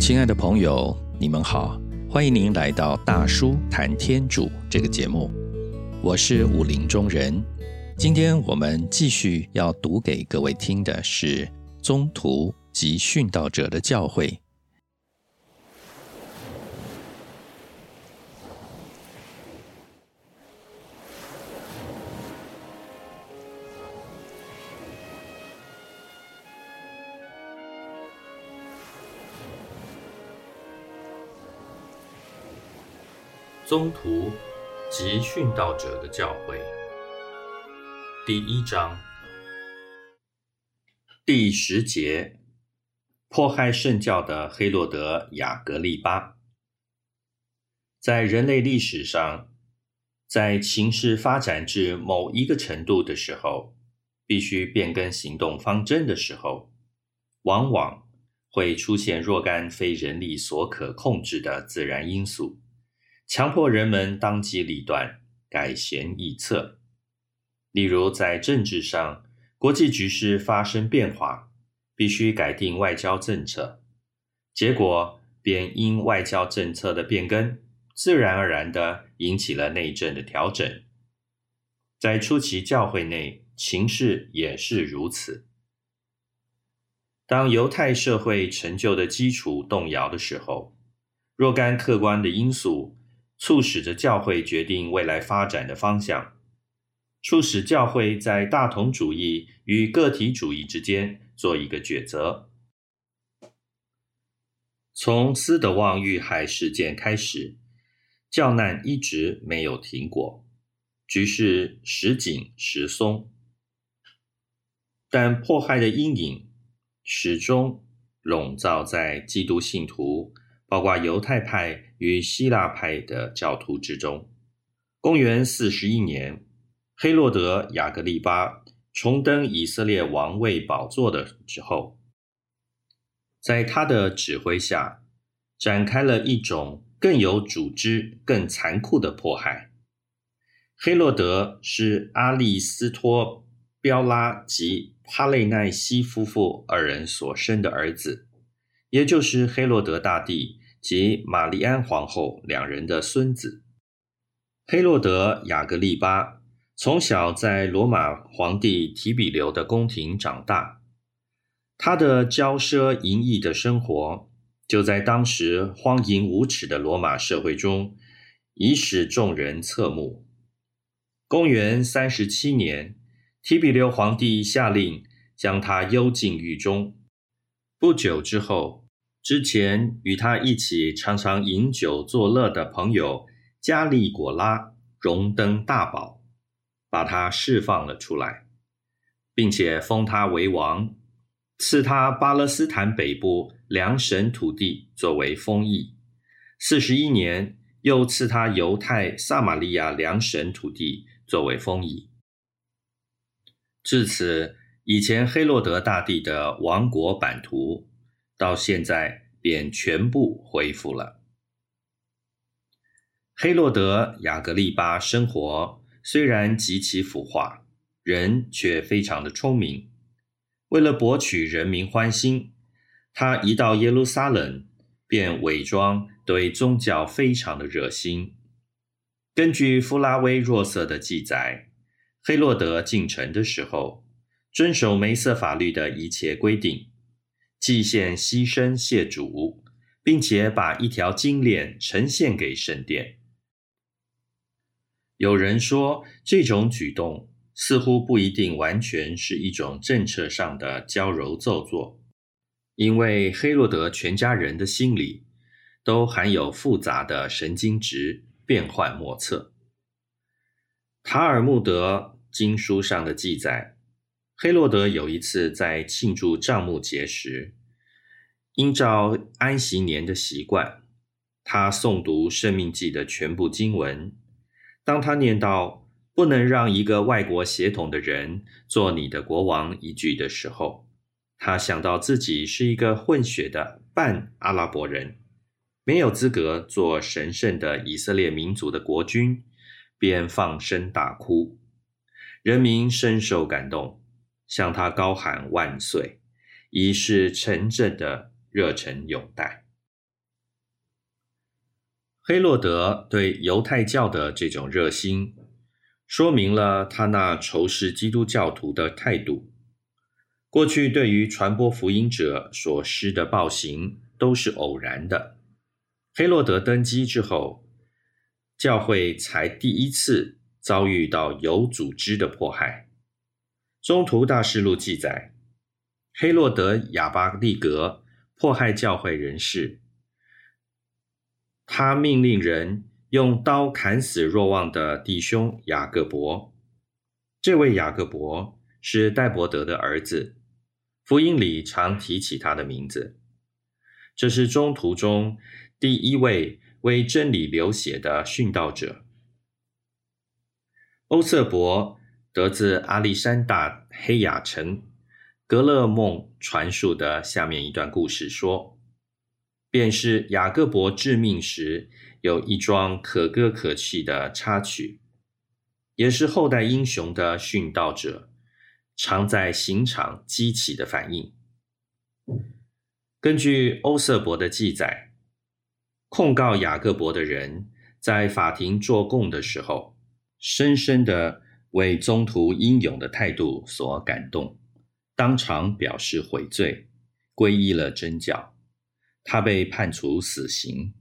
亲爱的朋友，你们好，欢迎您来到大叔谈天主这个节目，我是武林中人。今天我们继续要读给各位听的是宗徒及殉道者的教诲。宗徒及殉道者的教诲，第一章。第十节：迫害圣教的黑洛德·雅各利巴，在人类历史上，在情势发展至某一个程度的时候，必须变更行动方针的时候，往往会出现若干非人力所可控制的自然因素。强迫人们当机立断、改弦易辙。例如，在政治上，国际局势发生变化，必须改定外交政策，结果便因外交政策的变更，自然而然地引起了内政的调整。在初期教会内，情势也是如此。当犹太社会成就的基础动摇的时候，若干客观的因素。促使着教会决定未来发展的方向，促使教会在大同主义与个体主义之间做一个抉择。从斯德旺遇害事件开始，教难一直没有停过，局势时紧时松，但迫害的阴影始终笼罩在基督信徒。包括犹太派与希腊派的教徒之中。公元四十一年，黑洛德·雅各利巴重登以色列王位宝座的时候，在他的指挥下，展开了一种更有组织、更残酷的迫害。黑洛德是阿利斯托·标拉及帕雷奈西夫妇二人所生的儿子。也就是黑洛德大帝及玛丽安皇后两人的孙子。黑洛德·雅各利巴从小在罗马皇帝提比留的宫廷长大，他的骄奢淫逸的生活，就在当时荒淫无耻的罗马社会中，已使众人侧目。公元三十七年，提比留皇帝下令将他幽禁狱中。不久之后，之前与他一起常常饮酒作乐的朋友加利果拉荣登大宝，把他释放了出来，并且封他为王，赐他巴勒斯坦北部两省土地作为封邑。四十一年，又赐他犹太撒玛利亚两省土地作为封邑。至此，以前黑洛德大帝的王国版图。到现在便全部恢复了。黑洛德·雅各利巴生活虽然极其腐化，人却非常的聪明。为了博取人民欢心，他一到耶路撒冷便伪装对宗教非常的热心。根据弗拉威若瑟的记载，黑洛德进城的时候，遵守梅瑟法律的一切规定。祭献牺牲谢主，并且把一条金链呈现给圣殿。有人说，这种举动似乎不一定完全是一种政策上的娇柔造作，因为黑洛德全家人的心里都含有复杂的神经质，变幻莫测。塔尔穆德经书上的记载。黑洛德有一次在庆祝账目节时，依照安息年的习惯，他诵读《生命记》的全部经文。当他念到“不能让一个外国血统的人做你的国王”一句的时候，他想到自己是一个混血的半阿拉伯人，没有资格做神圣的以色列民族的国君，便放声大哭。人民深受感动。向他高喊万岁，以示沉着的热忱拥戴。黑洛德对犹太教的这种热心，说明了他那仇视基督教徒的态度。过去对于传播福音者所施的暴行都是偶然的。黑洛德登基之后，教会才第一次遭遇到有组织的迫害。中途大事录记载，黑洛德亚巴利格迫害教会人士，他命令人用刀砍死若望的弟兄雅各伯。这位雅各伯是戴伯德的儿子。福音里常提起他的名字，这是中途中第一位为真理流血的殉道者。欧瑟伯得自阿历山大黑雅城格勒梦传述的下面一段故事说，便是雅各伯致命时有一桩可歌可泣的插曲，也是后代英雄的殉道者。常在刑场激起的反应。根据欧瑟伯的记载，控告雅各伯的人在法庭作供的时候，深深的为宗徒英勇的态度所感动，当场表示悔罪，皈依了真教。他被判处死刑，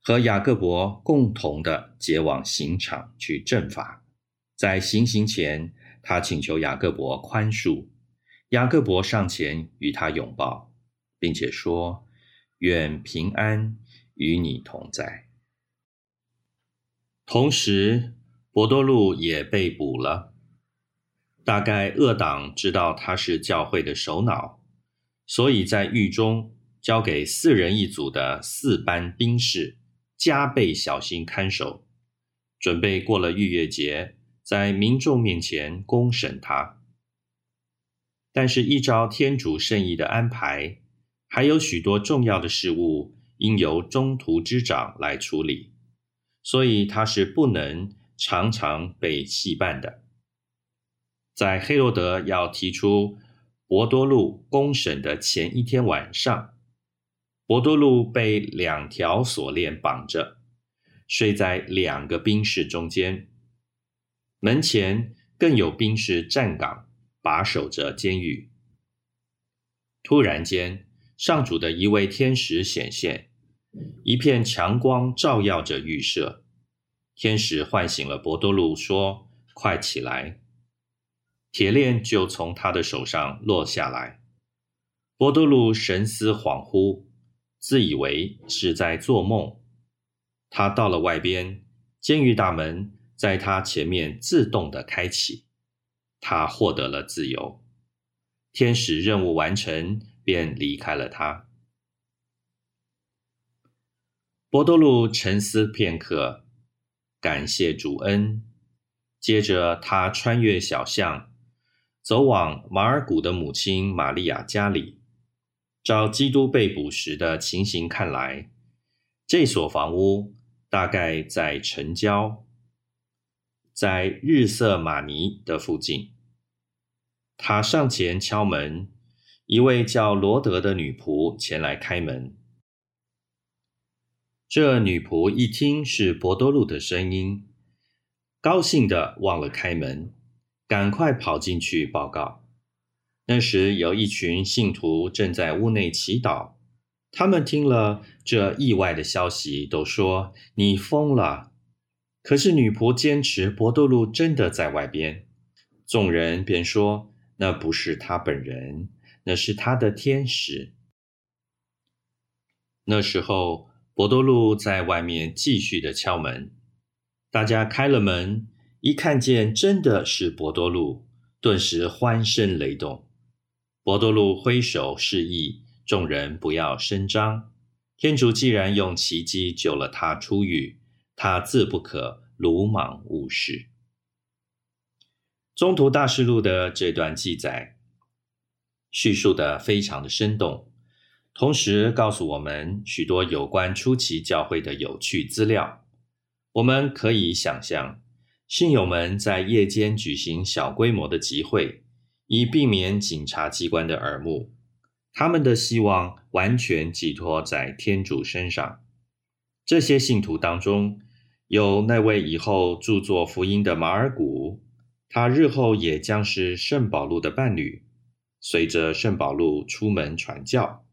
和雅各伯共同的解往刑场去正法，在行刑前。他请求雅各伯宽恕，雅各伯上前与他拥抱，并且说：“愿平安与你同在。”同时，博多禄也被捕了。大概恶党知道他是教会的首脑，所以在狱中交给四人一组的四班兵士加倍小心看守，准备过了逾越节。在民众面前公审他，但是依照天主圣意的安排，还有许多重要的事务应由中途之长来处理，所以他是不能常常被戏办的。在黑罗德要提出博多路公审的前一天晚上，博多路被两条锁链绑着，睡在两个兵士中间。门前更有兵士站岗，把守着监狱。突然间，上主的一位天使显现，一片强光照耀着狱舍。天使唤醒了博多路，说：“快起来！”铁链就从他的手上落下来。博多鲁神思恍惚，自以为是在做梦。他到了外边，监狱大门。在他前面自动的开启，他获得了自由。天使任务完成，便离开了他。波多鲁沉思片刻，感谢主恩。接着，他穿越小巷，走往马尔古的母亲玛利亚家里。照基督被捕时的情形看来，这所房屋大概在城郊。在日色玛尼的附近，他上前敲门，一位叫罗德的女仆前来开门。这女仆一听是博多禄的声音，高兴的忘了开门，赶快跑进去报告。那时有一群信徒正在屋内祈祷，他们听了这意外的消息，都说：“你疯了。”可是女仆坚持博多路真的在外边，众人便说那不是他本人，那是他的天使。那时候博多路在外面继续的敲门，大家开了门，一看见真的是博多禄，顿时欢声雷动。博多禄挥手示意众人不要声张，天主既然用奇迹救了他出狱。他自不可鲁莽误事。中途大事录的这段记载，叙述的非常的生动，同时告诉我们许多有关初期教会的有趣资料。我们可以想象，信友们在夜间举行小规模的集会，以避免警察机关的耳目。他们的希望完全寄托在天主身上。这些信徒当中，有那位以后著作福音的马尔古，他日后也将是圣保禄的伴侣，随着圣保禄出门传教。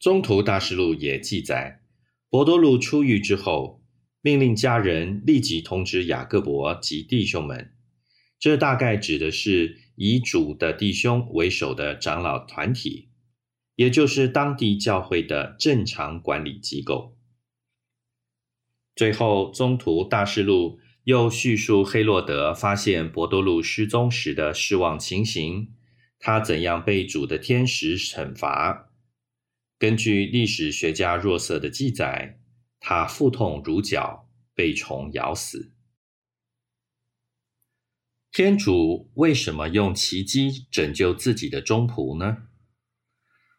中途大事录也记载，伯多禄出狱之后，命令家人立即通知雅各伯及弟兄们。这大概指的是以主的弟兄为首的长老团体，也就是当地教会的正常管理机构。最后，中途大事录又叙述黑洛德发现伯多禄失踪时的失望情形，他怎样被主的天使惩罚。根据历史学家若瑟的记载，他腹痛如绞，被虫咬死。天主为什么用奇迹拯救自己的中仆呢？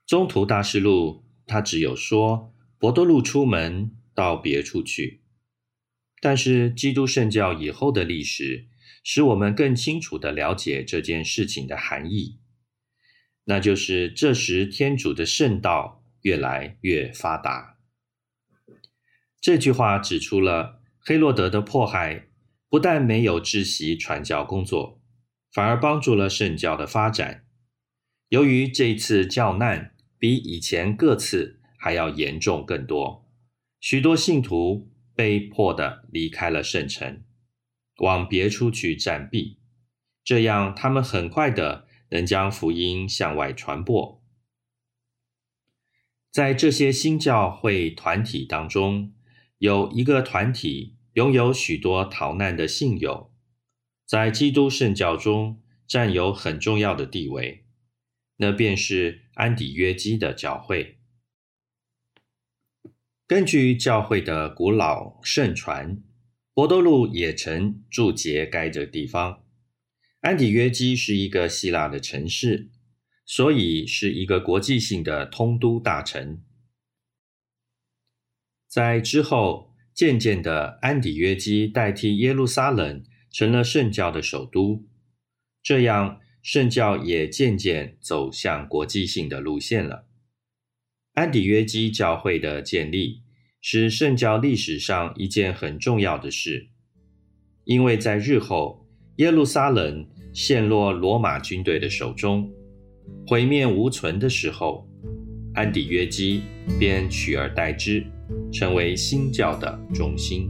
中途大事录他只有说博多禄出门到别处去，但是基督圣教以后的历史使我们更清楚的了解这件事情的含义，那就是这时天主的圣道。越来越发达。这句话指出了黑洛德的迫害不但没有窒息传教工作，反而帮助了圣教的发展。由于这次教难比以前各次还要严重更多，许多信徒被迫的离开了圣城，往别处去暂避，这样他们很快的能将福音向外传播。在这些新教会团体当中，有一个团体拥有许多逃难的信友，在基督圣教中占有很重要的地位，那便是安底约基的教会。根据教会的古老圣传，博多禄也曾驻节该这地方。安底约基是一个希腊的城市。所以是一个国际性的通都大臣。在之后，渐渐的，安底约基代替耶路撒冷成了圣教的首都，这样圣教也渐渐走向国际性的路线了。安底约基教会的建立是圣教历史上一件很重要的事，因为在日后耶路撒冷陷落罗马军队的手中。毁灭无存的时候，安底约基便取而代之，成为新教的中心。